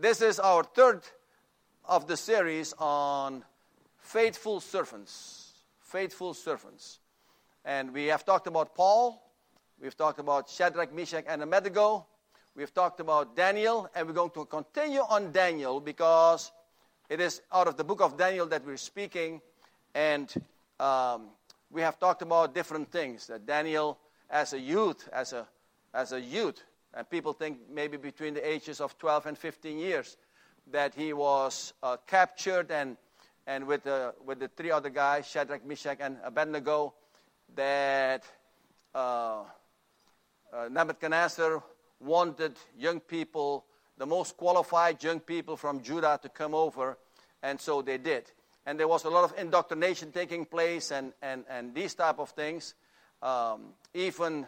This is our third of the series on faithful servants. Faithful servants. And we have talked about Paul, we've talked about Shadrach, Meshach, and Abednego, we've talked about Daniel, and we're going to continue on Daniel because it is out of the book of Daniel that we're speaking, and um, we have talked about different things. That Daniel, as a youth, as a as a youth, and people think maybe between the ages of 12 and 15 years, that he was uh, captured and, and with, uh, with the three other guys, Shadrach, Meshach, and Abednego, that uh, uh, Nebuchadnezzar wanted young people, the most qualified young people from Judah to come over, and so they did. And there was a lot of indoctrination taking place and, and, and these type of things. Um, even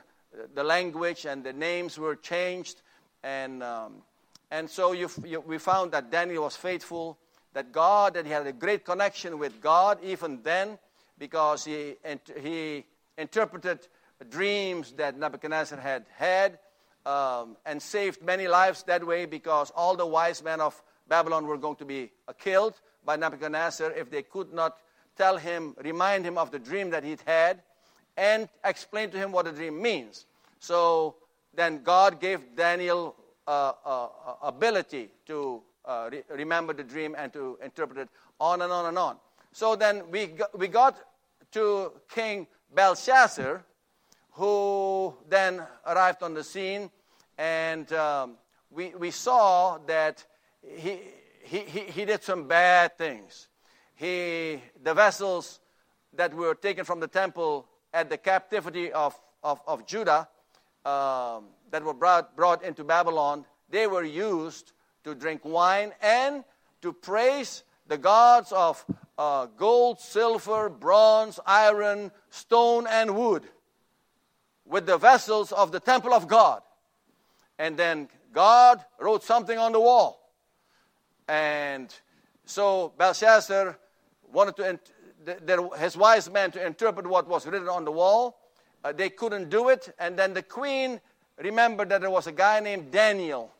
the language and the names were changed. And, um, and so you, you, we found that Daniel was faithful, that God, that he had a great connection with God even then, because he, he interpreted dreams that Nebuchadnezzar had had um, and saved many lives that way because all the wise men of Babylon were going to be uh, killed by Nebuchadnezzar if they could not tell him, remind him of the dream that he'd had and explain to him what the dream means. So then God gave Daniel uh, uh, uh, ability to uh, re- remember the dream and to interpret it on and on and on. So then we got, we got to King Belshazzar, who then arrived on the scene, and um, we, we saw that he, he, he, he did some bad things. He, the vessels that were taken from the temple at the captivity of, of, of Judah um, that were brought, brought into Babylon, they were used to drink wine and to praise the gods of uh, gold, silver, bronze, iron, stone, and wood with the vessels of the temple of God. And then God wrote something on the wall. And so Belshazzar wanted to, his wise men to interpret what was written on the wall. Uh, they couldn't do it. And then the queen remembered that there was a guy named Daniel.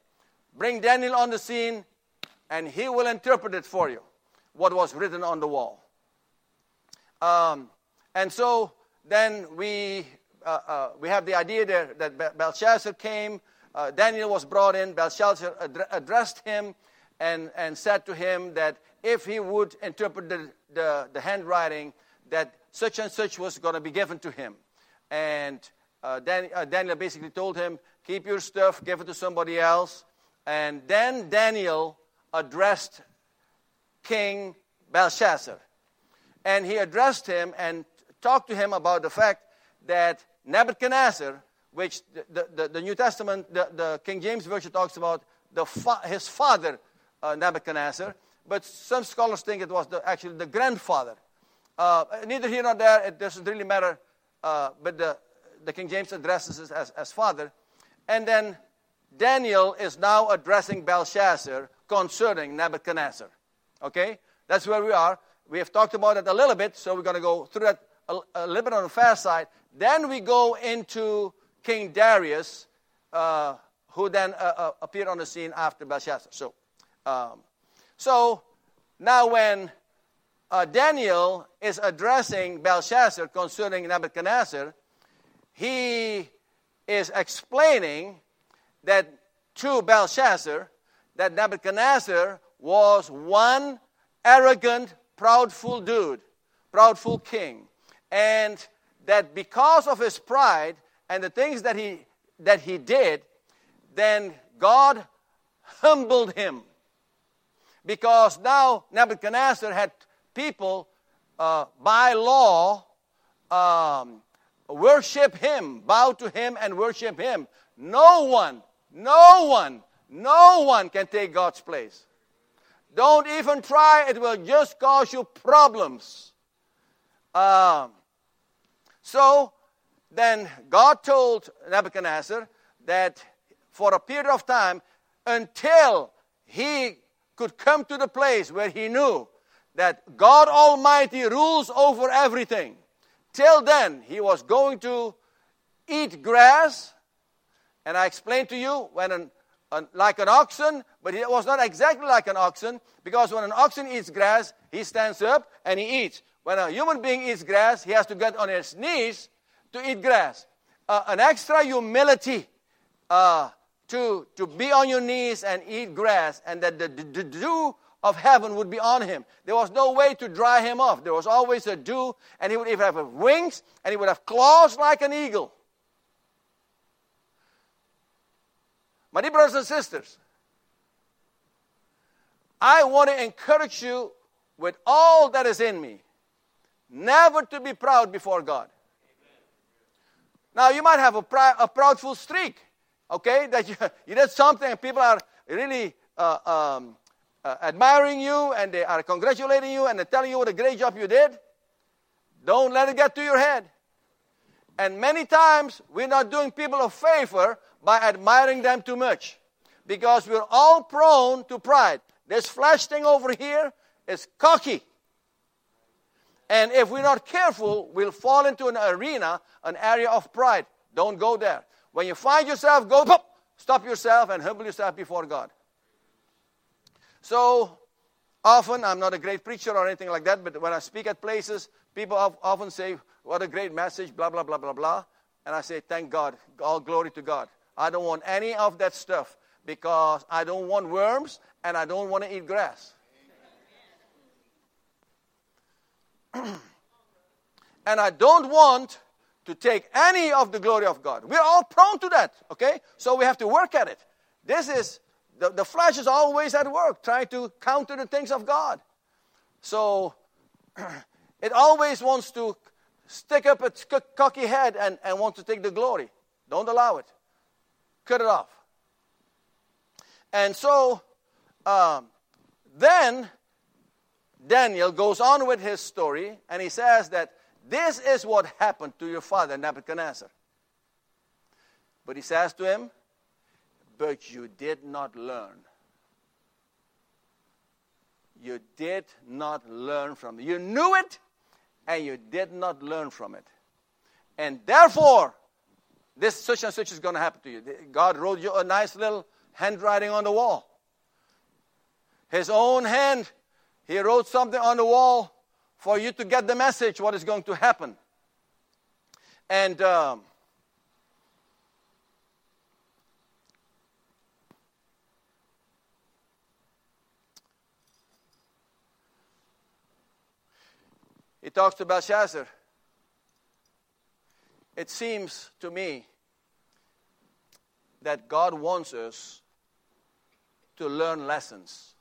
Bring Daniel on the scene, and he will interpret it for you, what was written on the wall. Um, and so then we, uh, uh, we have the idea there that Belshazzar came, uh, Daniel was brought in, Belshazzar ad- addressed him and, and said to him that if he would interpret the, the, the handwriting, that such and such was going to be given to him. And uh, Dan, uh, Daniel basically told him, Keep your stuff, give it to somebody else. And then Daniel addressed King Belshazzar. And he addressed him and talked to him about the fact that Nebuchadnezzar, which the, the, the New Testament, the, the, King James Version talks about the fa- his father, uh, Nebuchadnezzar, but some scholars think it was the, actually the grandfather. Uh, neither here nor there, it doesn't really matter uh, but the, the King James addresses it as, as father. And then Daniel is now addressing Belshazzar concerning Nebuchadnezzar. Okay? That's where we are. We have talked about it a little bit, so we're going to go through that a, a, little bit on the fast side. Then we go into King Darius, uh, who then uh, uh, appeared on the scene after Belshazzar. So, um, so now when uh, Daniel is addressing Belshazzar concerning Nebuchadnezzar, he is explaining that to Belshazzar that Nebuchadnezzar was one arrogant, proudful dude, proudful king, and that because of his pride and the things that he that he did, then God humbled him. Because now Nebuchadnezzar had people uh, by law um, worship him, bow to him, and worship him. No one, no one, no one can take God's place. Don't even try, it will just cause you problems. Um, so then God told Nebuchadnezzar that for a period of time, until he could come to the place where he knew that God Almighty rules over everything. Till then, he was going to eat grass. And I explained to you when an, an, like an oxen, but it was not exactly like an oxen because when an oxen eats grass, he stands up and he eats. When a human being eats grass, he has to get on his knees to eat grass. Uh, an extra humility uh, to, to be on your knees and eat grass, and that the, the dew of heaven would be on him. There was no way to dry him off. There was always a dew, and he would even have wings, and he would have claws like an eagle. My dear brothers and sisters, I want to encourage you with all that is in me, never to be proud before God. Now, you might have a, pr- a proudful streak, okay, that you, you did something and people are really uh, um, uh, admiring you and they are congratulating you and they're telling you what a great job you did. Don't let it get to your head. And many times we're not doing people a favor by admiring them too much because we're all prone to pride. This flesh thing over here is cocky. And if we're not careful, we'll fall into an arena, an area of pride. Don't go there. When you find yourself, go, stop yourself and humble yourself before God. So often, I'm not a great preacher or anything like that, but when I speak at places, people often say, What a great message, blah, blah, blah, blah, blah. And I say, Thank God. All glory to God. I don't want any of that stuff because I don't want worms and I don't want to eat grass. and I don't want to take any of the glory of God. We're all prone to that, okay? So we have to work at it. This is, the, the flesh is always at work trying to counter the things of God. So it always wants to stick up its cocky head and, and want to take the glory. Don't allow it. Cut it off. And so um, then Daniel goes on with his story and he says that this is what happened to your father, Nebuchadnezzar. But he says to him, But you did not learn. You did not learn from it. You knew it, and you did not learn from it. And therefore, this such and such is going to happen to you. God wrote you a nice little handwriting on the wall. His own hand, he wrote something on the wall for you to get the message what is going to happen. And um, he talks to Belshazzar. It seems to me that God wants us to learn lessons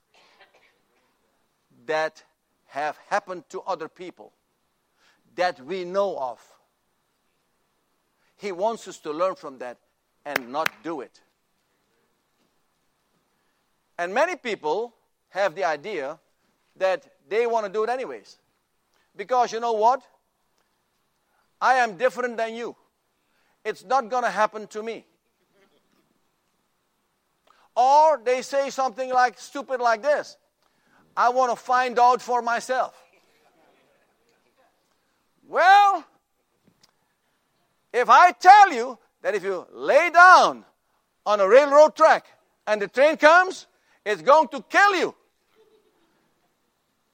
that have happened to other people that we know of. He wants us to learn from that and not do it. And many people have the idea that they want to do it anyways. Because you know what? I am different than you. It's not going to happen to me. Or they say something like stupid like this I want to find out for myself. Well, if I tell you that if you lay down on a railroad track and the train comes, it's going to kill you.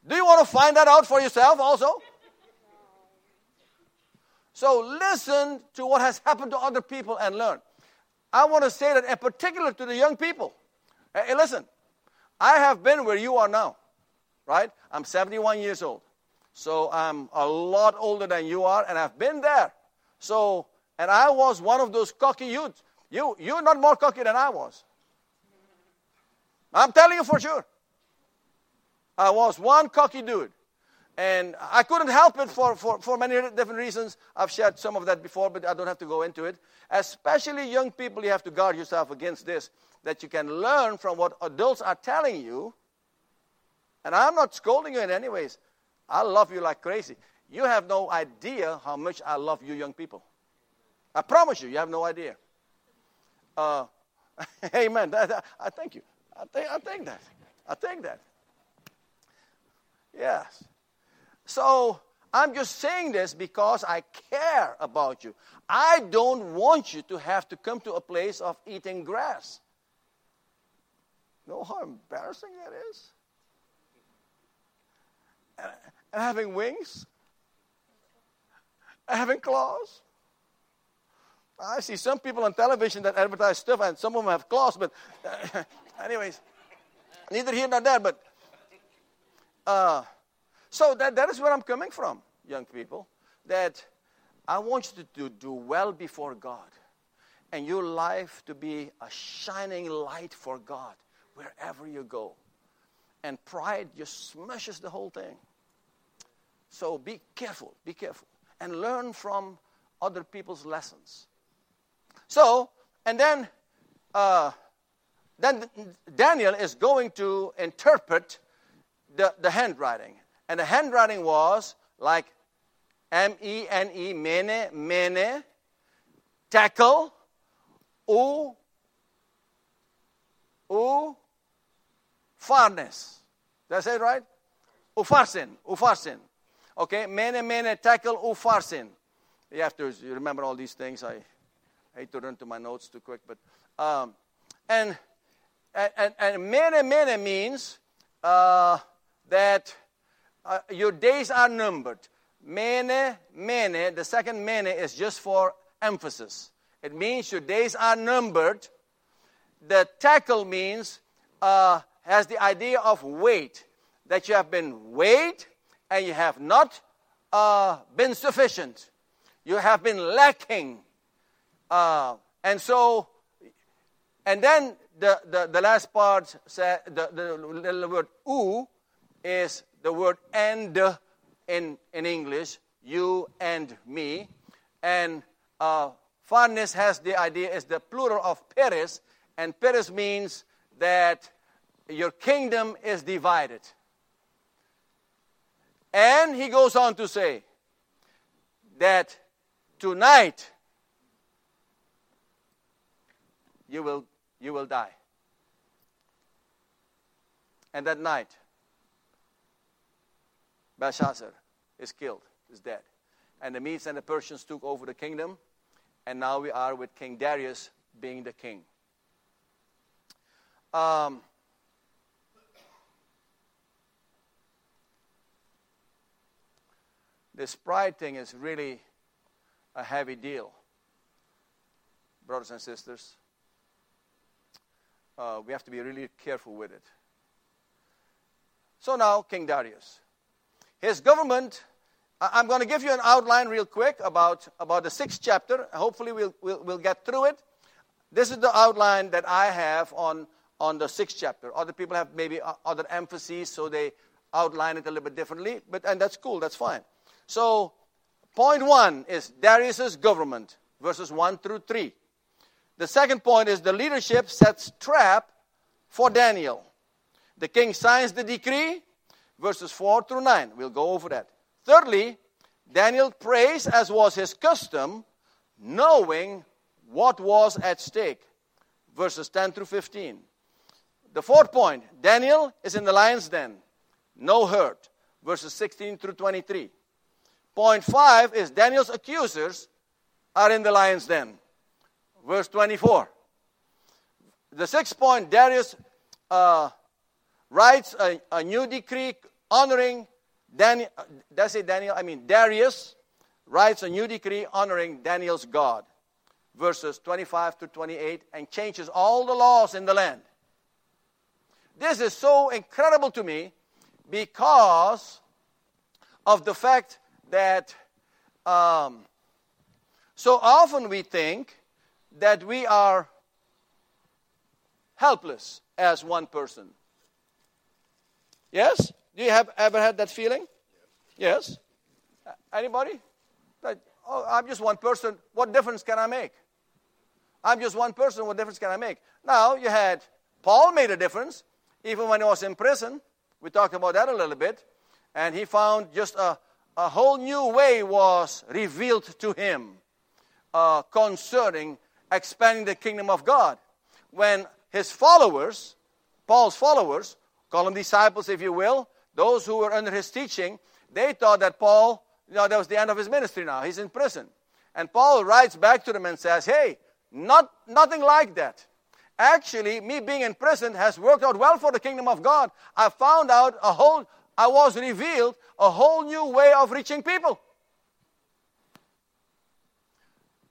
Do you want to find that out for yourself also? So listen to what has happened to other people and learn. I want to say that in particular to the young people. Hey, listen, I have been where you are now, right? I'm 71 years old. So I'm a lot older than you are, and I've been there. So, and I was one of those cocky youths. You, you're not more cocky than I was. I'm telling you for sure. I was one cocky dude. And I couldn't help it for, for, for many different reasons. I've shared some of that before, but I don't have to go into it. Especially young people, you have to guard yourself against this, that you can learn from what adults are telling you. And I'm not scolding you in any ways. I love you like crazy. You have no idea how much I love you young people. I promise you, you have no idea. Uh, amen. I thank you. I think, I think that. I think that. Yes. So I'm just saying this because I care about you. I don't want you to have to come to a place of eating grass. Know how embarrassing that is? And, having wings? And having claws? I see some people on television that advertise stuff, and some of them have claws, but, uh, anyways, neither here nor there, but. Uh, so that, that is where I'm coming from, young people. That I want you to do well before God and your life to be a shining light for God wherever you go. And pride just smashes the whole thing. So be careful, be careful, and learn from other people's lessons. So, and then, uh, then Daniel is going to interpret the, the handwriting. And the handwriting was like M E N E, mene, mene, tekel, U, U, farnes. Did I say it right? Upharsin, upharsin. Okay, mene, mene, tekel, upharsin. You have to remember all these things. I hate to run to my notes too quick, but um, and and and mene means uh, that uh, your days are numbered. Mene, mene, the second mene is just for emphasis. It means your days are numbered. The tekel means, uh, has the idea of weight, that you have been weighed and you have not uh, been sufficient. You have been lacking. Uh, and so, and then the, the, the last part, say, the, the, word u is the word and in, in English, you and me. And uh, farness has the idea, is the plural of peres, and peres means that your kingdom is divided. And he goes on to say that tonight you will, you will die. And that night, Belshazzar is killed, is dead. And the Medes and the Persians took over the kingdom, and now we are with King Darius being the king. Um, this pride thing is really a heavy deal, brothers and sisters. Uh, we have to be really careful with it. So now, King Darius. His government, I'm going to give you an outline real quick about, about the sixth chapter. Hopefully, we'll, we'll, we'll get through it. This is the outline that I have on, on the sixth chapter. Other people have maybe other emphases, so they outline it a little bit differently, but, and that's cool, that's fine. So, point one is Darius's government, verses 1 through 3. The second point is the leadership sets trap for Daniel. The king signs the decree, verses 4 through 9. We'll go over that. Thirdly, Daniel prays as was his custom, knowing what was at stake. Verses 10 through 15. The fourth point Daniel is in the lion's den, no hurt. Verses 16 through 23. Point 5 is Daniel's accusers are in the lion's den. Verse 24. The sixth point Darius uh, writes a, a new decree honoring Daniel. Did I say Daniel? I mean Darius writes a new decree honoring Daniel's God. Verses 25 to 28 and changes all the laws in the land. This is so incredible to me because of the fact that um, so often we think that we are helpless as one person. Yes? Do you have ever had that feeling? Yes. Anybody? Like, oh, I'm just one person. What difference can I make? I'm just one person. What difference can I make? Now, you had Paul made a difference, even when he was in prison. We talked about that a little bit. And he found just a, a whole new way was revealed to him uh, concerning expanding the kingdom of God. When his followers, Paul's followers, call them disciples if you will, those who were under his teaching, they thought that Paul, you know, that was the end of his ministry now. He's in prison. And Paul writes back to them and says, hey, not, nothing like that. Actually, me being in prison has worked out well for the kingdom of God. I found out a whole, I was revealed a whole new way of reaching people.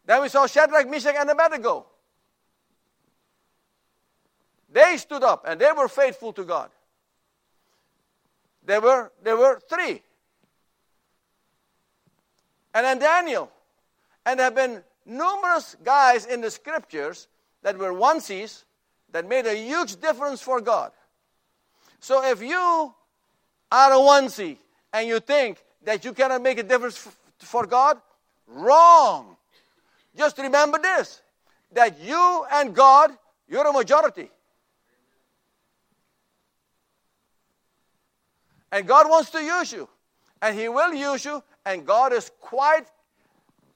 Then we saw Shadrach, Meshach, and Abednego. They stood up and they were faithful to God. There were, there were three. And then Daniel. And there have been numerous guys in the scriptures that were onesies that made a huge difference for God. So if you are a onesie and you think that you cannot make a difference for God, wrong. Just remember this that you and God, you're a majority. And God wants to use you. And He will use you. And God is quite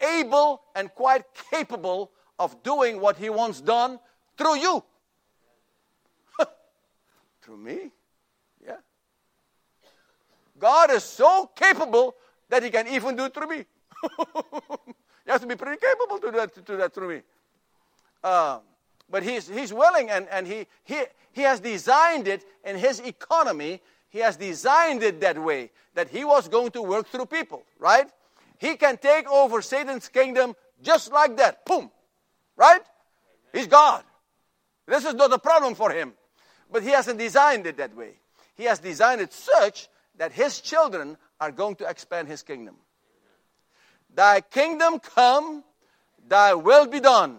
able and quite capable of doing what He wants done through you. through me? God is so capable that He can even do it through me. you have to be pretty capable to do that, to do that through me. Uh, but he's, he's willing and, and he, he, he has designed it in his economy he has designed it that way, that He was going to work through people, right? He can take over Satan's kingdom just like that. Boom. Right? He's God. This is not a problem for him. But he hasn't designed it that way. He has designed it such that his children are going to expand his kingdom. Thy kingdom come, thy will be done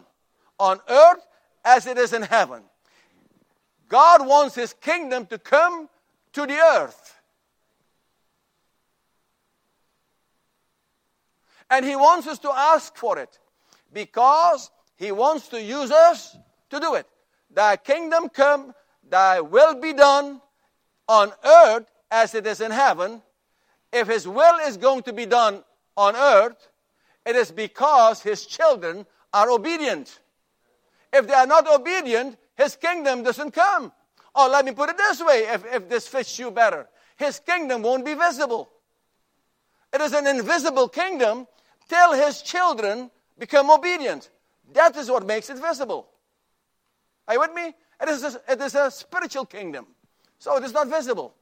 on earth as it is in heaven. God wants his kingdom to come to the earth. And He wants us to ask for it because He wants to use us to do it. Thy kingdom come, thy will be done on earth as it is in heaven. If His will is going to be done on earth, it is because His children are obedient. If they are not obedient, His kingdom doesn't come. Or oh, let me put it this way if, if this fits you better His kingdom won't be visible. It is an invisible kingdom till His children become obedient. That is what makes it visible. Are you with me? It is a, it is a spiritual kingdom. So it is not visible.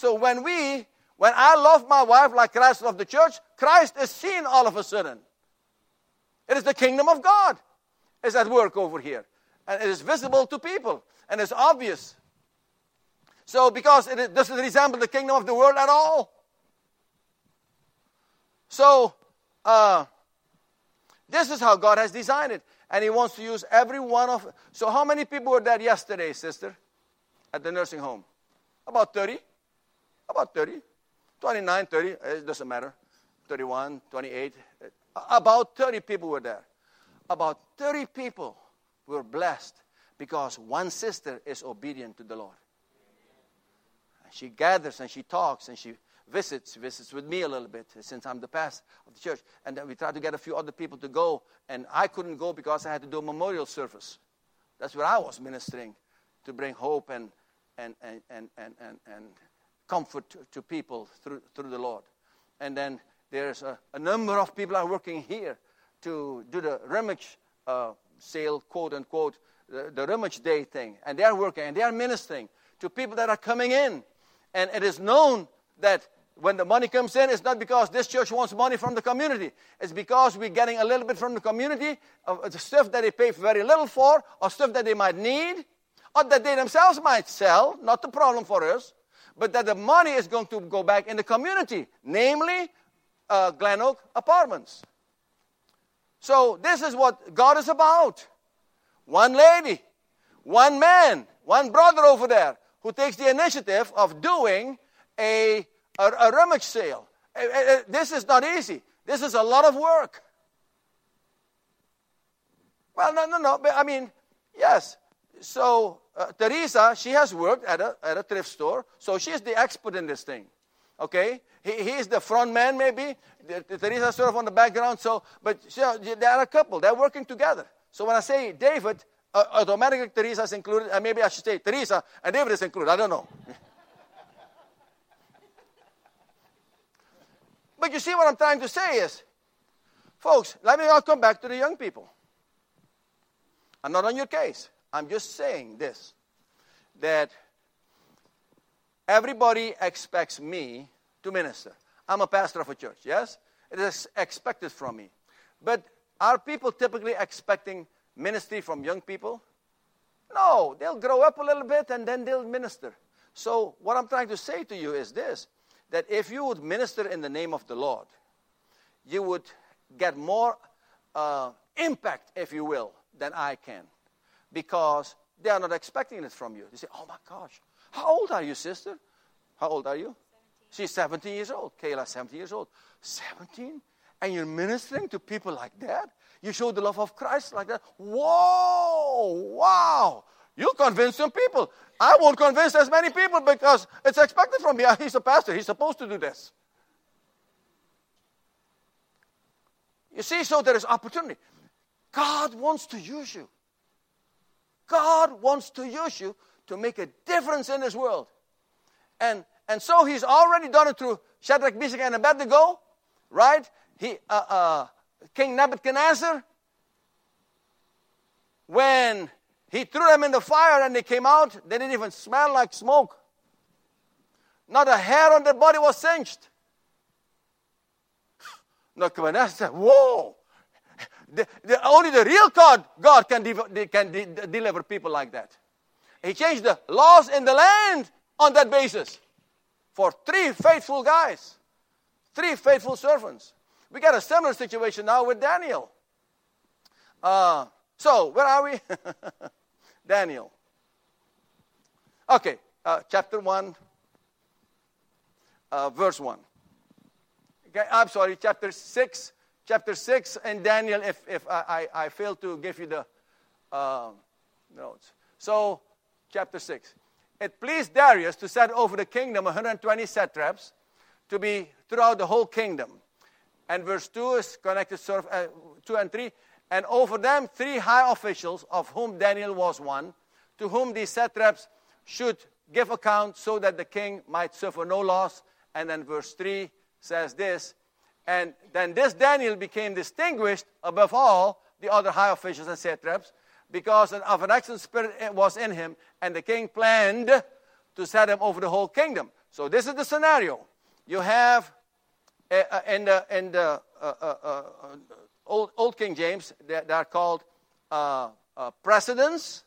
So when we, when I love my wife like Christ loved the church, Christ is seen all of a sudden. It is the kingdom of God is at work over here. And it is visible to people and it's obvious. So, because it doesn't resemble the kingdom of the world at all. So, uh, this is how God has designed it. And He wants to use every one of. So, how many people were there yesterday, sister, at the nursing home? About 30. About 30. 29, 30. Eh, it doesn't matter. 31, 28. Eh, about 30 people were there. About 30 people were blessed because one sister is obedient to the Lord. She gathers and she talks and she visits, visits with me a little bit since I'm the pastor of the church. And then we try to get a few other people to go. And I couldn't go because I had to do a memorial service. That's where I was ministering to bring hope and, and, and, and, and, and, and comfort to, people through, through the Lord. And then there's a, a number of people are working here to do the rummage uh, sale, quote unquote, the, the Rummage Day thing, and they are working and they are ministering to people that are coming in. And it is known that when the money comes in, it's not because this church wants money from the community. It's because we're getting a little bit from the community of the stuff that they pay very little for, or stuff that they might need, or that they themselves might sell. Not the problem for us, but that the money is going to go back in the community, namely uh, Glen Oak Apartments. So this is what God is about one lady, one man, one brother over there who takes the initiative of doing a, a, a rummage sale. Eh, eh, eh, this is not easy. This is a lot of work. Well, no, no, no. I mean, yes. So uh, Teresa, she has worked at a, at a thrift store, so she's the expert in this thing. Okay, he, he is the front man, maybe. Teresa's sort of on the background. So, but know, they are a couple. They're working together. So when I say David, uh, automatically Teresa is included, and maybe I should say Teresa and David is included. I don't know. but you see what I'm trying to say is, folks, let me now come back to the young people. I'm not on your case. I'm just saying this that everybody expects me to minister. I'm a pastor of a church, yes? It is expected from me. But are people typically expecting ministry from young people? No, they'll grow up a little bit and then they'll minister. So, what I'm trying to say to you is this that if you would minister in the name of the Lord, you would get more uh, impact, if you will, than I can. Because they are not expecting it from you. They say, Oh my gosh, how old are you, sister? How old are you? 17. She's 17 years old. Kayla, 17 years old. 17? And you're ministering to people like that? You show the love of Christ like that? Whoa! Wow! You convince some people. I won't convince as many people because it's expected from me. He's a pastor. He's supposed to do this. You see, so there is opportunity. God wants to use you. God wants to use you to make a difference in this world. And, and so he's already done it through Shadrach, Meshach, and Abednego, right? He, uh, uh, King Nebuchadnezzar, when he threw them in the fire and they came out, they didn't even smell like smoke. Not a hair on their body was singed. Nebuchadnezzar said, Whoa! The, the, only the real God, God can, de- can de- deliver people like that. He changed the laws in the land on that basis for three faithful guys, three faithful servants. We got a similar situation now with Daniel. Uh, so, where are we? Daniel. Okay, uh, chapter 1, uh, verse 1. Okay, I'm sorry, chapter 6, chapter 6 and Daniel, if, if I, I, I fail to give you the uh, notes. So, chapter 6. It pleased Darius to set over the kingdom 120 satraps to be throughout the whole kingdom. And verse 2 is connected, sort of, uh, 2 and 3. And over them three high officials, of whom Daniel was one, to whom these satraps should give account so that the king might suffer no loss. And then verse 3 says this And then this Daniel became distinguished above all the other high officials and satraps because of an excellent spirit was in him, and the king planned to set him over the whole kingdom. So this is the scenario. You have uh, uh in the, in the uh, uh, uh old, old King James, they, they are called uh, presidents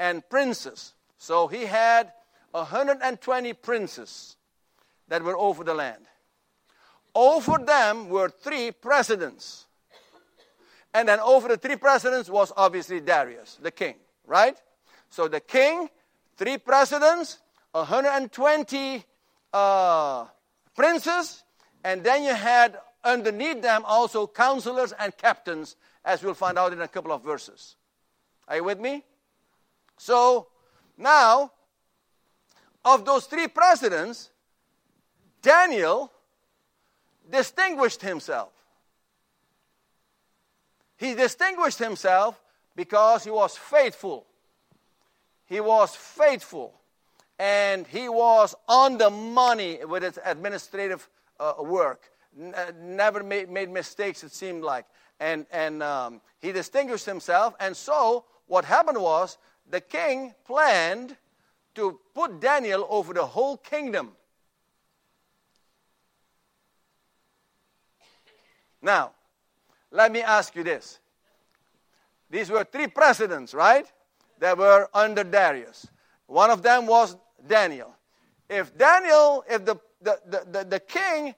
and princes. So he had 120 princes that were over the land. Over them were three presidents. And then over the three presidents was obviously Darius, the king, right? So the king, three presidents, 120 uh, princes, and then you had underneath them also counselors and captains, as we'll find out in a couple of verses. Are you with me? So now, of those three presidents, Daniel distinguished himself. He distinguished himself because he was faithful. He was faithful. And he was on the money with his administrative uh, work. N- uh, never made, made mistakes, it seemed like. And, and um, he distinguished himself. And so, what happened was the king planned to put Daniel over the whole kingdom. Now, let me ask you this. These were three presidents, right? That were under Darius. One of them was Daniel. If Daniel, if the, the, the, the, the king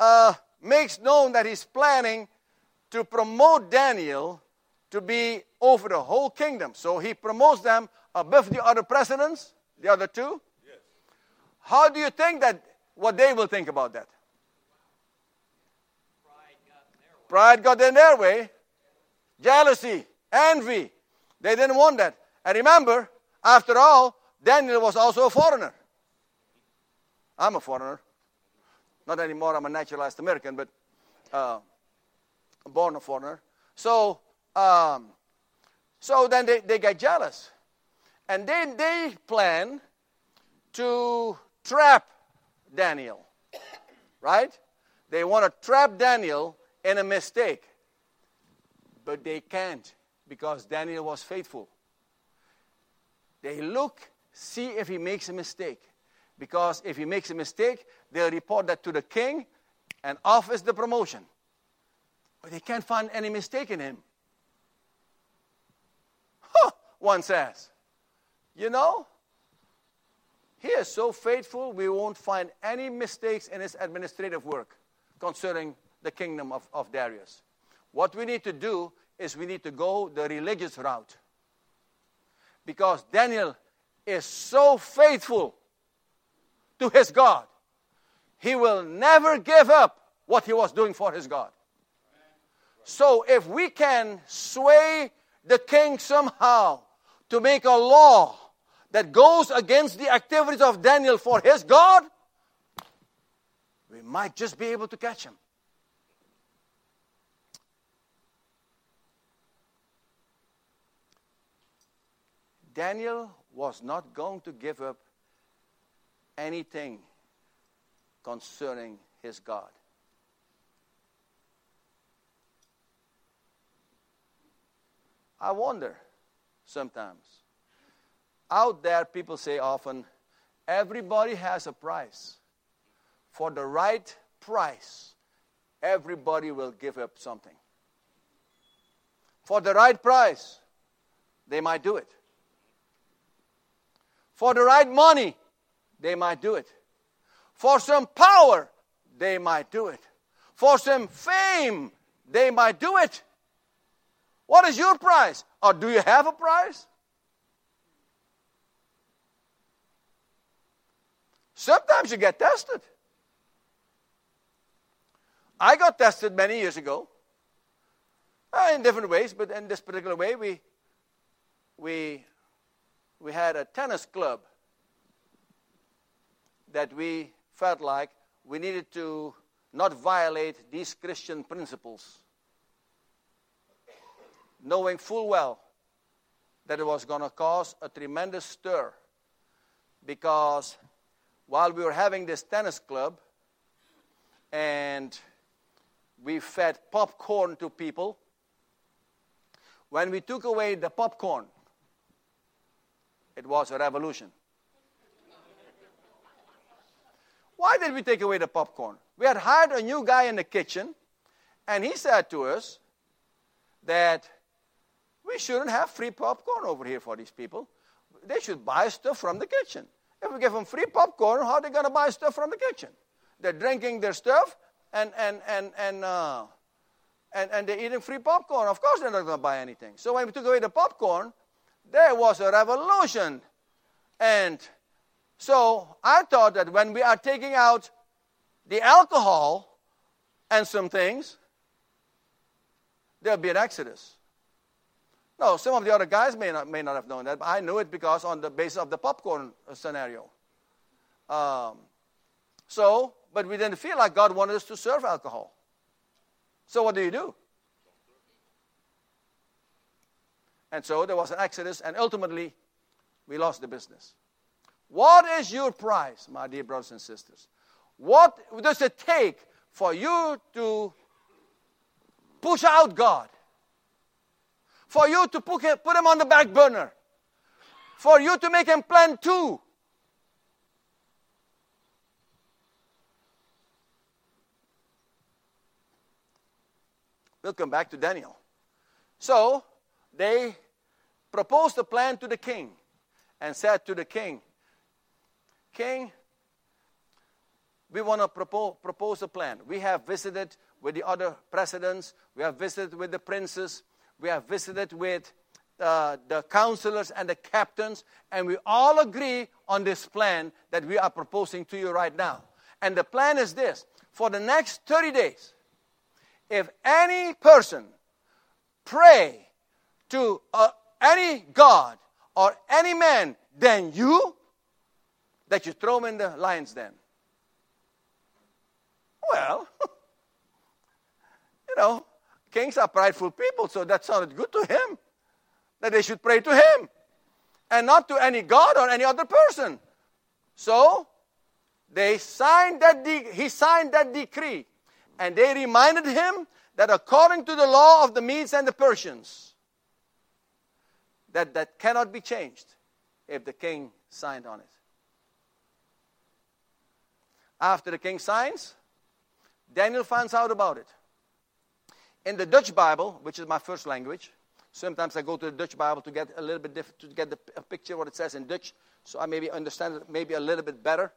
uh, makes known that he's planning to promote Daniel to be over the whole kingdom. So he promotes them above the other presidents, the other two. Yes. How do you think that what they will think about that? Pride got in their way. Jealousy, envy. They didn't want that. And remember, after all, Daniel was also a foreigner. I'm a foreigner. Not anymore, I'm a naturalized American, but uh, born a foreigner. So um, so then they, they get jealous. And then they plan to trap Daniel. Right? They want to trap Daniel in a mistake. But they can't. Because Daniel was faithful. They look, see if he makes a mistake. Because if he makes a mistake, they'll report that to the king and off is the promotion. But they can't find any mistake in him. Huh, one says. You know, he is so faithful, we won't find any mistakes in his administrative work concerning the kingdom of, of Darius. What we need to do is we need to go the religious route. Because Daniel is so faithful to his God, he will never give up what he was doing for his God. So if we can sway the king somehow to make a law that goes against the activities of Daniel for his God, we might just be able to catch him. Daniel was not going to give up anything concerning his God. I wonder sometimes. Out there, people say often, everybody has a price. For the right price, everybody will give up something. For the right price, they might do it. For the right money, they might do it. For some power, they might do it. For some fame, they might do it. What is your price? Or do you have a price? Sometimes you get tested. I got tested many years ago uh, in different ways, but in this particular way, we, we we had a tennis club that we felt like we needed to not violate these Christian principles, knowing full well that it was going to cause a tremendous stir. Because while we were having this tennis club and we fed popcorn to people, when we took away the popcorn, it was a revolution. Why did we take away the popcorn? We had hired a new guy in the kitchen, and he said to us that we shouldn't have free popcorn over here for these people. They should buy stuff from the kitchen. If we give them free popcorn, how are they going to buy stuff from the kitchen? They're drinking their stuff and, and, and, and, uh, and, and they're eating free popcorn. Of course, they're not going to buy anything. So when we took away the popcorn, there was a revolution. And so I thought that when we are taking out the alcohol and some things, there'll be an exodus. No, some of the other guys may not, may not have known that, but I knew it because on the basis of the popcorn scenario. Um, so, but we didn't feel like God wanted us to serve alcohol. So what do you do? And so there was an exodus, and ultimately, we lost the business. What is your price, my dear brothers and sisters? What does it take for you to push out God? For you to put him, on the back burner? For you to make him plan two? We'll come back to Daniel. So, they proposed a plan to the king and said to the king, King, we want to propose, propose a plan. We have visited with the other presidents, we have visited with the princes, we have visited with uh, the counselors and the captains, and we all agree on this plan that we are proposing to you right now. And the plan is this for the next 30 days, if any person pray to uh, any God or any man than you, that you throw him in the lion's den. Well, you know, kings are prideful people, so that sounded good to him. That they should pray to him and not to any God or any other person. So they signed that de- he signed that decree, and they reminded him that according to the law of the Medes and the Persians, that, that cannot be changed if the king signed on it. After the king signs, Daniel finds out about it. In the Dutch Bible, which is my first language, sometimes I go to the Dutch Bible to get a little bit diff- to get the, a picture of what it says in Dutch, so I maybe understand it maybe a little bit better.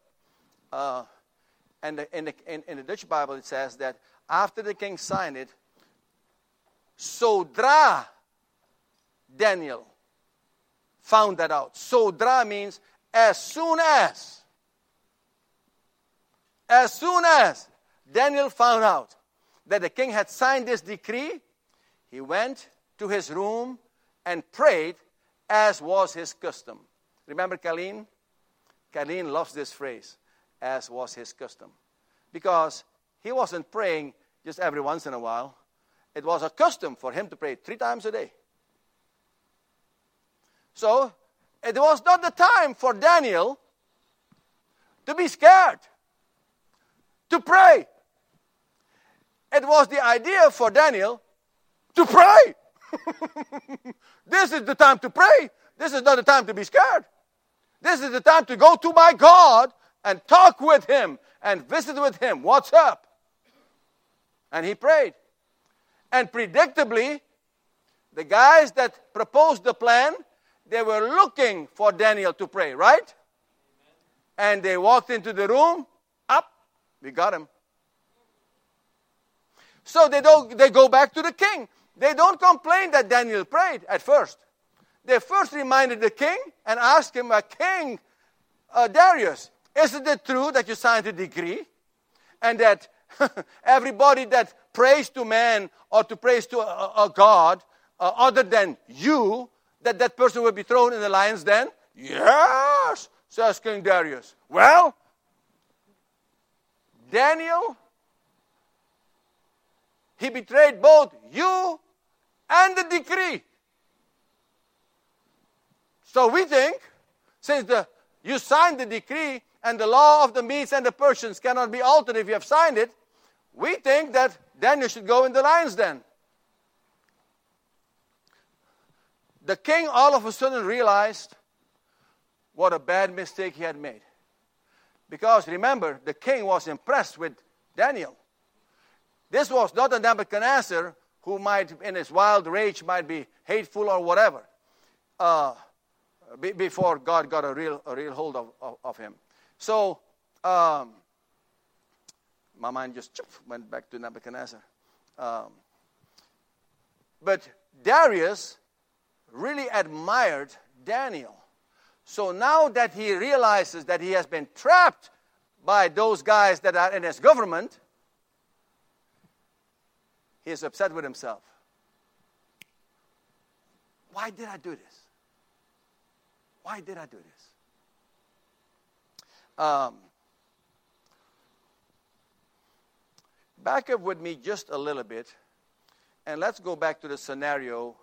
Uh, and the, in, the, in, in the Dutch Bible, it says that after the king signed it, Sodra Daniel found that out. Sodra means as soon as. As soon as Daniel found out that the king had signed this decree, he went to his room and prayed as was his custom. Remember Colleen? Colleen loves this phrase, as was his custom. Because he wasn't praying just every once in a while. It was a custom for him to pray three times a day. So, it was not the time for Daniel to be scared, to pray. It was the idea for Daniel to pray. this is the time to pray. This is not the time to be scared. This is the time to go to my God and talk with Him and visit with Him. What's up? And he prayed. And predictably, the guys that proposed the plan, they were looking for Daniel to pray, right? And they walked into the room. Up, we got him. So they don't they go back to the king. They don't complain that Daniel prayed at first. They first reminded the king and asked him, uh, King uh, Darius, isn't it true that you signed a decree and that everybody that prays to man or to praise to a, a God uh, other than you, that that person will be thrown in the lion's den? Yes, says King Darius. Well, Daniel, he betrayed both you and the decree. So we think, since the, you signed the decree and the law of the Medes and the Persians cannot be altered if you have signed it, we think that Daniel should go in the lion's den. The king all of a sudden realized what a bad mistake he had made. Because remember, the king was impressed with Daniel. This was not a Nebuchadnezzar who might, in his wild rage, might be hateful or whatever, uh, be, before God got a real, a real hold of, of, of him. So, um, my mind just went back to Nebuchadnezzar. Um, but Darius really admired Daniel. So now that he realizes that he has been trapped by those guys that are in his government, he is upset with himself. Why did I do this? Why did I do this? Um, back up with me just a little bit, and let's go back to the scenario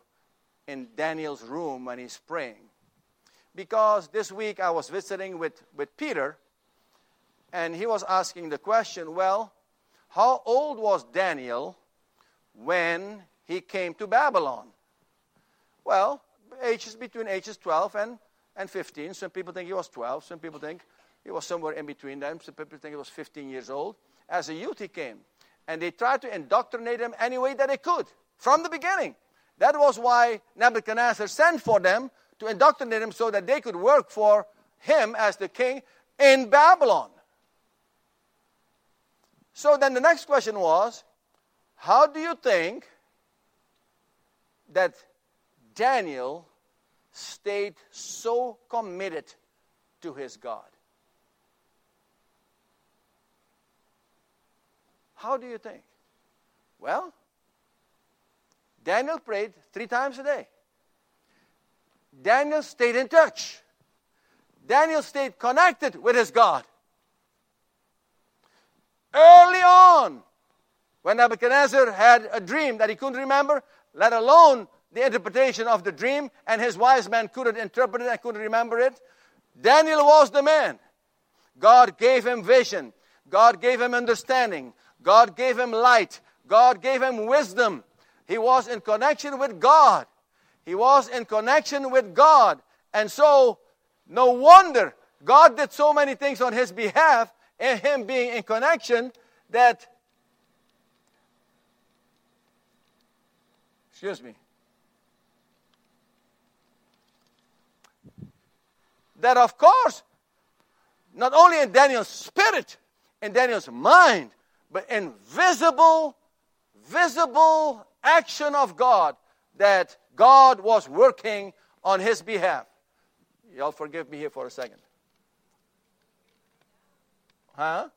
in Daniel's room when he's praying. Because this week I was visiting with, with Peter, and he was asking the question well, how old was Daniel when he came to Babylon? Well, ages between ages 12 and, and 15. Some people think he was 12, some people think he was somewhere in between them. Some people think he was 15 years old. As a youth, he came. And they tried to indoctrinate him any way that they could from the beginning. That was why Nebuchadnezzar sent for them to indoctrinate them so that they could work for him as the king in Babylon. So then the next question was how do you think that Daniel stayed so committed to his God? How do you think? Well, Daniel prayed three times a day. Daniel stayed in touch. Daniel stayed connected with his God. Early on, when Nebuchadnezzar had a dream that he couldn't remember, let alone the interpretation of the dream, and his wise men couldn't interpret it and couldn't remember it, Daniel was the man. God gave him vision, God gave him understanding, God gave him light. God gave him wisdom. He was in connection with God. He was in connection with God. And so, no wonder God did so many things on his behalf and him being in connection that, excuse me, that of course, not only in Daniel's spirit, in Daniel's mind, but in visible, visible action of God, that God was working on his behalf. Y'all forgive me here for a second. Huh?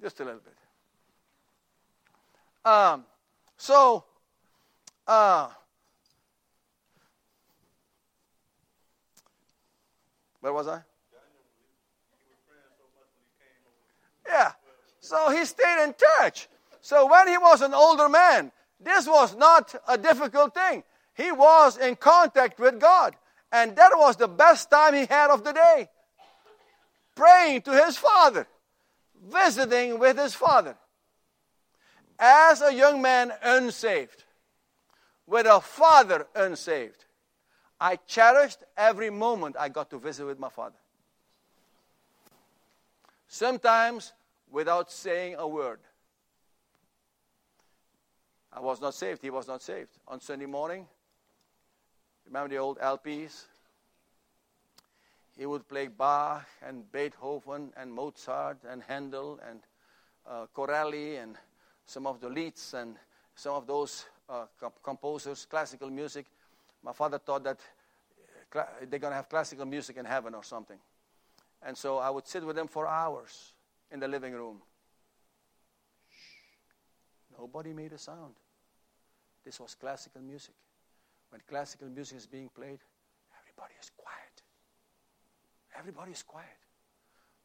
Just a little bit. Um, so, uh, where was I? Yeah. So he stayed in touch. So when he was an older man, this was not a difficult thing. He was in contact with God. And that was the best time he had of the day. Praying to his father, visiting with his father. As a young man unsaved, with a father unsaved, I cherished every moment I got to visit with my father. Sometimes without saying a word. I was not saved. He was not saved. On Sunday morning, remember the old LPs? He would play Bach and Beethoven and Mozart and Handel and uh, Corelli and some of the Liszts and some of those uh, comp- composers, classical music. My father thought that uh, cl- they're going to have classical music in heaven or something. And so I would sit with them for hours in the living room. Shh. Nobody made a sound. This was classical music. When classical music is being played, everybody is quiet. Everybody is quiet.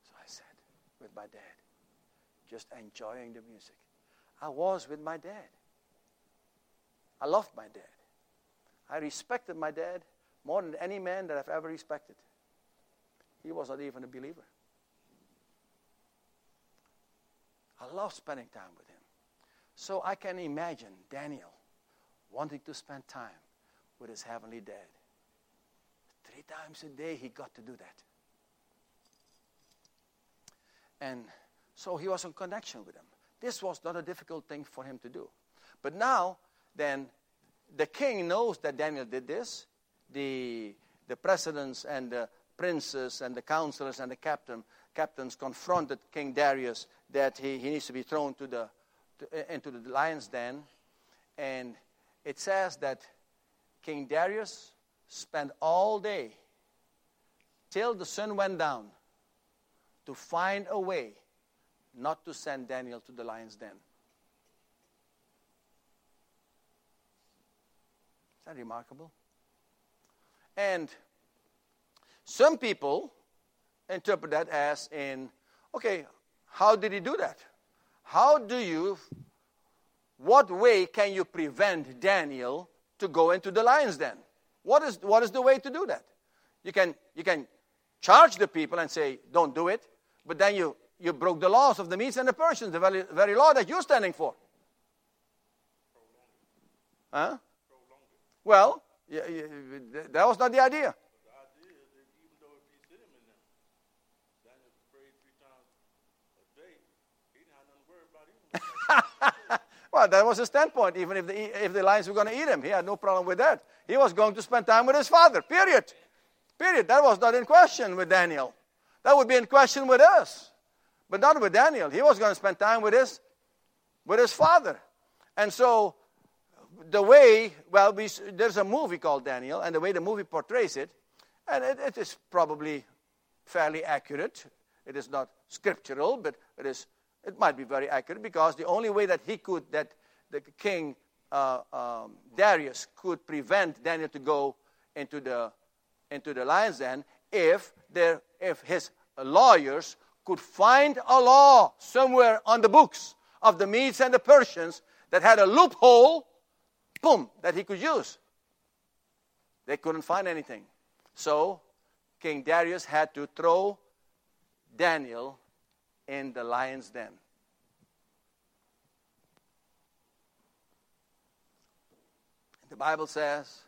So I sat with my dad, just enjoying the music. I was with my dad. I loved my dad. I respected my dad more than any man that I've ever respected. He was not even a believer. I love spending time with him. So I can imagine Daniel wanting to spend time with his heavenly dad. Three times a day he got to do that. And so he was in connection with him. This was not a difficult thing for him to do. But now, then, the king knows that Daniel did this. The, the presidents and the princes and the counselors and the captain, captains confronted King Darius that he, he needs to be thrown to the, to, eh, into the lion's den. And it says that King Darius spent all day till the sun went down to find a way not to send Daniel to the lion's den. Is that remarkable? And some people interpret that as in, okay, how did he do that? How do you, what way can you prevent Daniel to go into the lion's den? What is, what is the way to do that? You can, you can charge the people and say, don't do it. But then you, you broke the laws of the Medes and the Persians, the very, very law that you're standing for. Huh? Well, that was not the idea. Well, that was his standpoint. Even if the, if the lions were going to eat him, he had no problem with that. He was going to spend time with his father, period. Period. That was not in question with Daniel. That would be in question with us, but not with Daniel. He was going to spend time with his, with his father. And so, the way, well, we, there's a movie called Daniel, and the way the movie portrays it, and it, it is probably fairly accurate. It is not scriptural, but it is. It might be very accurate because the only way that he could, that the king uh, um, Darius could prevent Daniel to go into the into the lion's den if there if his lawyers could find a law somewhere on the books of the Medes and the Persians that had a loophole, boom, that he could use. They couldn't find anything. So King Darius had to throw Daniel in the lion's den. The Bible says,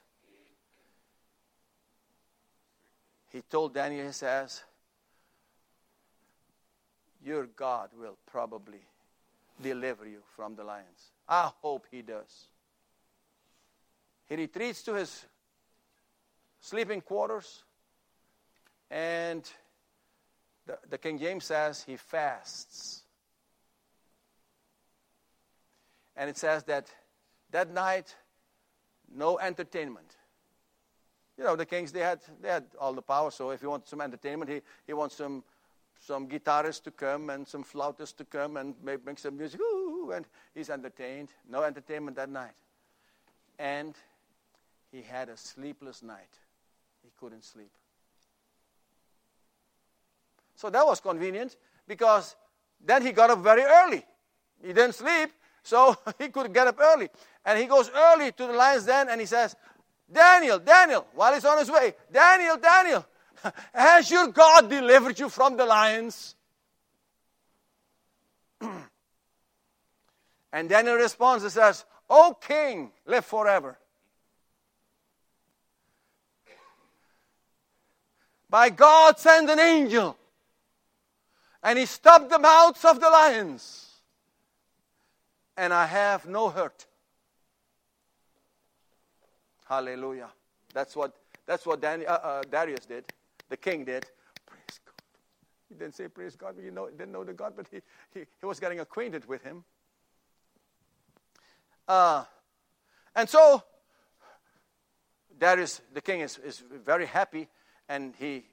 he told Daniel, he says, Your God will probably deliver you from the lions. I hope he does. He retreats to his sleeping quarters, and the, King James says he fasts. And it says that that night, no entertainment. You know, the kings, they had, they had all the power, so if he wants some entertainment, he, he wants some, some guitarists to come and some flautists to come and make, make some music, Ooh, and he's entertained. No entertainment that night. And he had a sleepless night. He couldn't sleep. So that was convenient because then he got up very early. He didn't sleep, so he could get up early. And he goes early to the lion's den and he says, Daniel, Daniel, while he's on his way, Daniel, Daniel, has your God delivered you from the lions? and Daniel responds and says, O king, live forever. By God, send an angel. And he stopped the mouths of the lions. And I have no hurt. Hallelujah. That's what, that's what Dan, uh, uh, Darius did. The king did. Praise God. He didn't say praise God, but you know, didn't know the God, but he, he, he was getting acquainted with him. Uh, and so, Darius, the king, is, is very happy, and he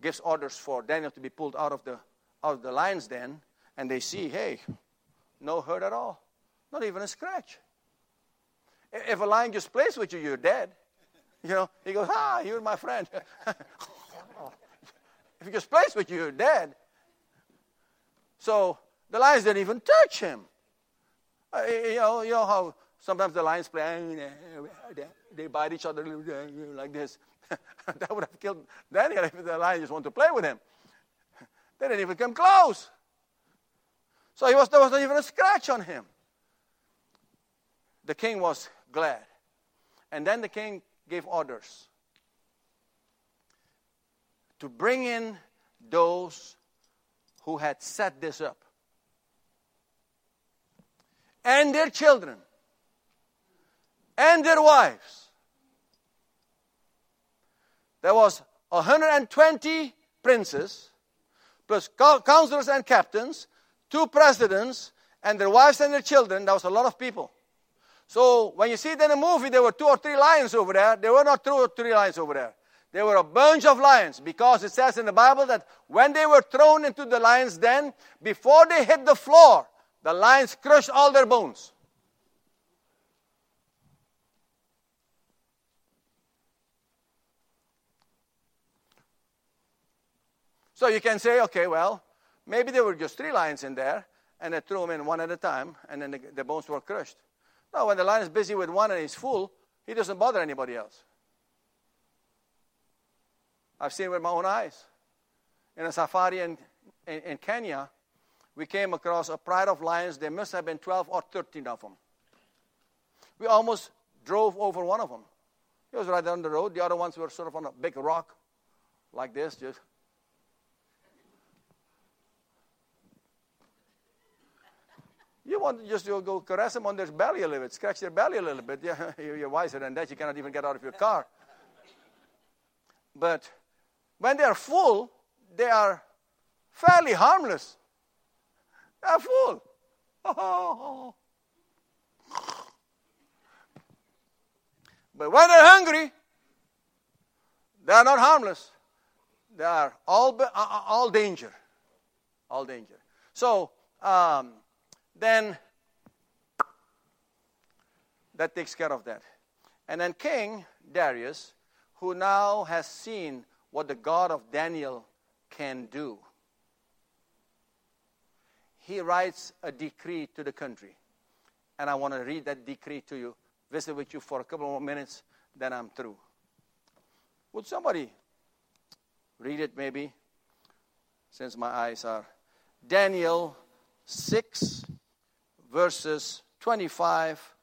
gives orders for Daniel to be pulled out of the, of the lion's den. And they see, hey, no hurt at all, not even a scratch. If a lion just plays with you, you're dead. You know, he goes, ah, you're my friend. if he just plays with you, you're dead. So the lions didn't even touch him. Uh, you, know, you know how sometimes the lions play, they bite each other like this. that would have killed Daniel if the lion just wanted to play with him. They didn't even come close. So was, there wasn't even a scratch on him. The king was glad. And then the king gave orders to bring in those who had set this up and their children and their wives. There was 120 princes plus counselors and captains, two presidents, and their wives and their children. That was a lot of people. So when you see it in a movie, there were two or three lions over there. There were not two or three lions over there. There were a bunch of lions because it says in the Bible that when they were thrown into the lion's den, before they hit the floor, the lions crushed all their bones. So you can say, okay, well, maybe there were just three lions in there, and they threw them in one at a time, and then the, the bones were crushed. No, when the lion is busy with one and he's full, he doesn't bother anybody else. I've seen it with my own eyes. In a safari in, in, in Kenya, we came across a pride of lions. There must have been 12 or 13 of them. We almost drove over one of them. He was right down the road. The other ones were sort of on a big rock like this, just You want just to just go caress them on their belly a little bit, scratch their belly a little bit. Yeah, you're wiser than that. You cannot even get out of your car. But when they are full, they are fairly harmless. They are full. But when they're hungry, they are not harmless. They are all, all danger. All danger. So, um, then that takes care of that. And then King Darius, who now has seen what the God of Daniel can do, he writes a decree to the country. And I want to read that decree to you, visit with you for a couple more minutes, then I'm through. Would somebody read it maybe? Since my eyes are. Daniel 6 verses 25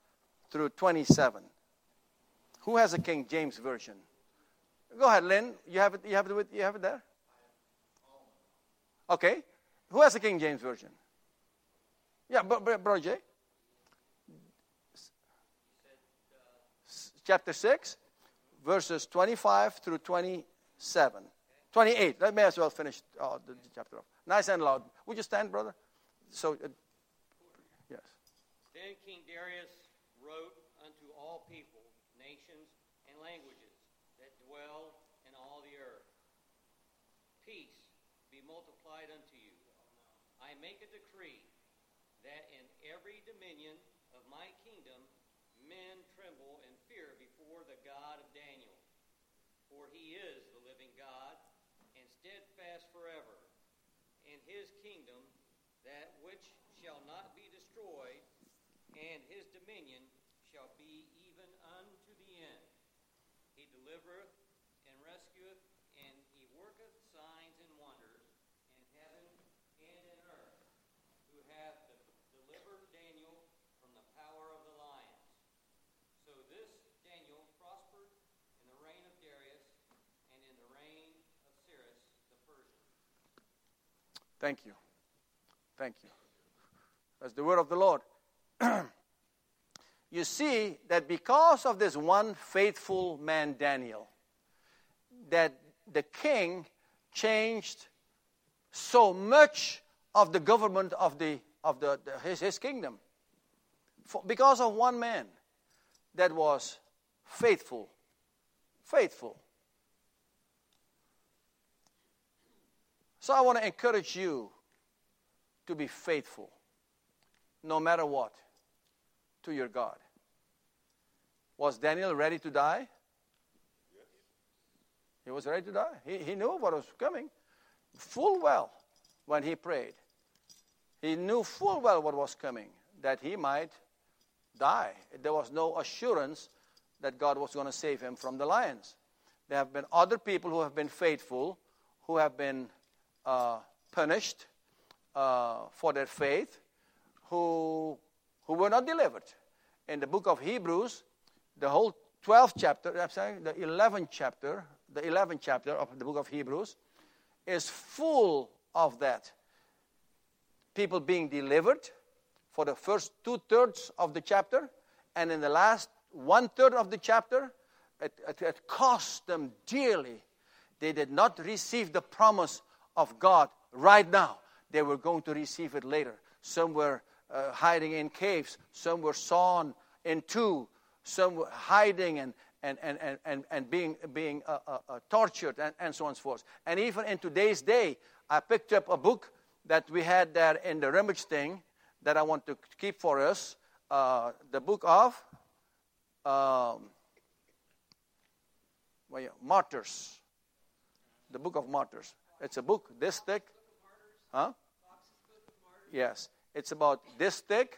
through 27. Who has a King James version? Go ahead, Lynn. You have it. You have it. You have it there. Okay. Who has a King James version? Yeah, Brother Jay. Chapter six, verses twenty-five through twenty-seven. 28. Let me as well finish uh, the, chapter off. Nice and loud. Would you stand, brother? So, uh. Then King Darius wrote unto all people, nations, and languages that dwell in all the earth Peace be multiplied unto you. I make a decree that in every dominion of my kingdom men tremble and fear before the God of Daniel. For he is the living God and steadfast forever, and his kingdom that which shall not and his dominion shall be even unto the end. He delivereth and rescueth, and he worketh signs and wonders in heaven and in earth, who hath delivered Daniel from the power of the lions. So this Daniel prospered in the reign of Darius and in the reign of Cyrus the Persian. Thank you. Thank you. That's the word of the Lord. You see that because of this one faithful man, Daniel, that the king changed so much of the government of, the, of the, the his, his kingdom. For, because of one man that was faithful. Faithful. So I want to encourage you to be faithful, no matter what, to your God. Was Daniel ready to die? He was ready to die. He, he knew what was coming full well when he prayed. He knew full well what was coming, that he might die. There was no assurance that God was going to save him from the lions. There have been other people who have been faithful, who have been uh, punished uh, for their faith who, who were not delivered. In the book of Hebrews, the whole 12th chapter, I'm sorry, the 11th chapter, the 11th chapter of the book of Hebrews is full of that. People being delivered for the first two thirds of the chapter, and in the last one third of the chapter, it, it, it cost them dearly. They did not receive the promise of God right now. They were going to receive it later. Some were uh, hiding in caves, some were sawn in two, some were hiding and, and, and, and, and, and being, being uh, uh, uh, tortured, and, and so on and so forth. And even in today's day, I picked up a book that we had there in the rummage thing that I want to keep for us uh, the book of um, well, yeah, Martyrs. The book of Martyrs. It's a book this thick. Huh? Yes. It's about this thick,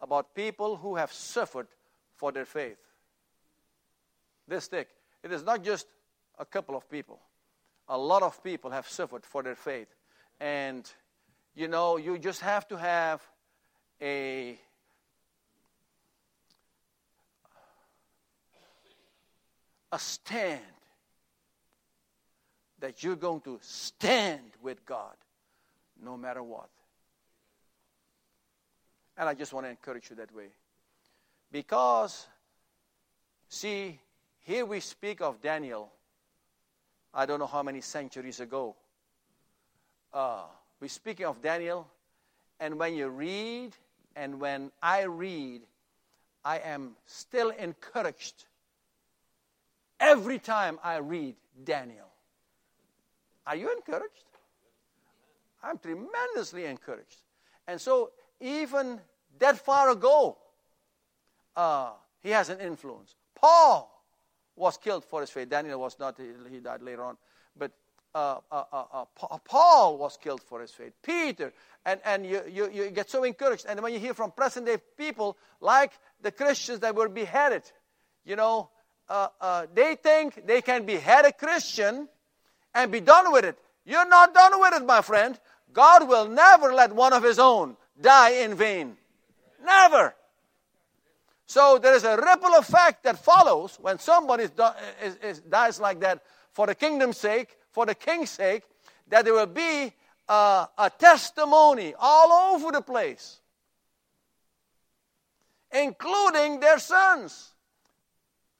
about people who have suffered for their faith. This thick. It is not just a couple of people. A lot of people have suffered for their faith. And, you know, you just have to have a a stand that you're going to stand with God no matter what. And I just want to encourage you that way. Because, see, here we speak of Daniel, I don't know how many centuries ago. Uh, we're speaking of Daniel, and when you read, and when I read, I am still encouraged every time I read Daniel. Are you encouraged? I'm tremendously encouraged. And so, even that far ago, uh, he has an influence. Paul was killed for his faith. Daniel was not, he died later on. But uh, uh, uh, uh Paul was killed for his faith. Peter, and, and you, you, you get so encouraged. And when you hear from present day people like the Christians that were beheaded, you know, uh, they think they can behead a Christian and be done with it. You're not done with it, my friend. God will never let one of his own die in vain. Never. So there is a ripple effect that follows when somebody is, is, is, dies like that for the kingdom's sake, for the king's sake, that there will be a, a testimony all over the place, including their sons.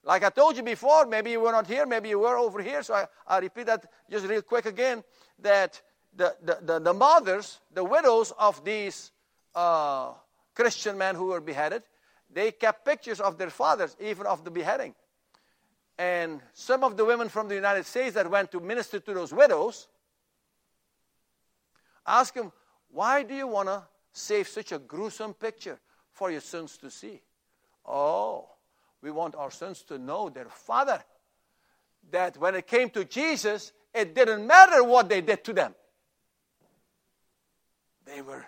Like I told you before, maybe you were not here, maybe you were over here, so I, I repeat that just real quick again that the, the, the, the mothers, the widows of these uh, Christian men who were beheaded, they kept pictures of their fathers, even of the beheading. And some of the women from the United States that went to minister to those widows asked them, Why do you want to save such a gruesome picture for your sons to see? Oh, we want our sons to know their father. That when it came to Jesus, it didn't matter what they did to them. They were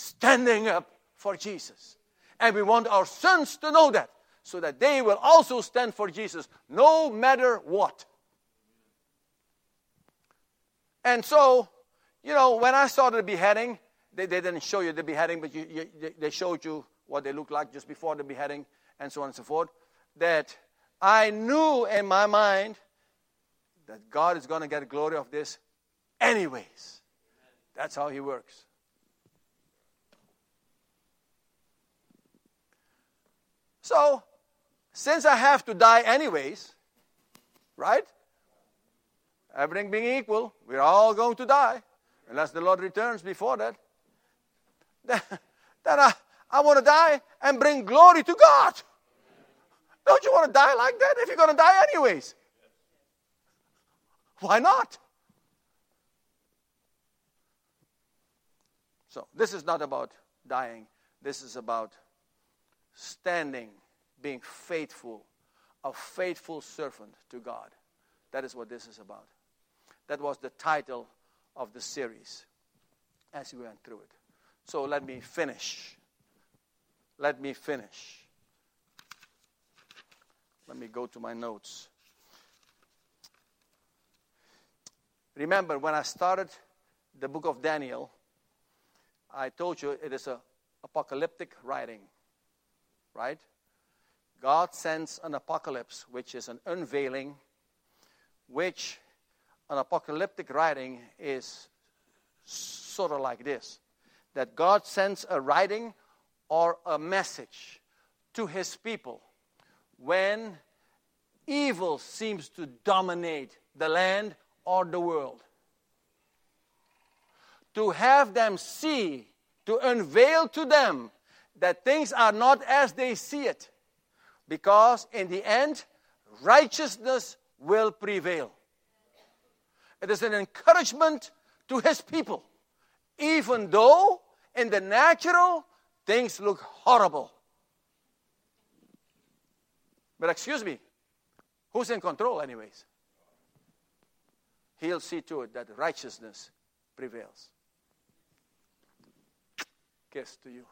standing up for Jesus. And we want our sons to know that so that they will also stand for Jesus no matter what. And so, you know, when I saw the beheading, they, they didn't show you the beheading, but you, you, they showed you what they looked like just before the beheading and so on and so forth. That I knew in my mind that God is going to get glory of this anyways. That's how He works. So, since I have to die anyways, right? Everything being equal, we're all going to die, unless the Lord returns before that. Then, then I, I want to die and bring glory to God. Don't you want to die like that if you're going to die anyways? Why not? So, this is not about dying. This is about standing being faithful, a faithful servant to God. That is what this is about. That was the title of the series as we went through it. So let me finish. Let me finish. Let me go to my notes. Remember, when I started the book of Daniel, I told you it is a apocalyptic writing, right? God sends an apocalypse, which is an unveiling, which an apocalyptic writing is sort of like this that God sends a writing or a message to his people when evil seems to dominate the land or the world. To have them see, to unveil to them that things are not as they see it because in the end, righteousness will prevail. It is an encouragement to his people, even though in the natural things look horrible. But excuse me, who's in control, anyways? He'll see to it that righteousness prevails. Kiss to you.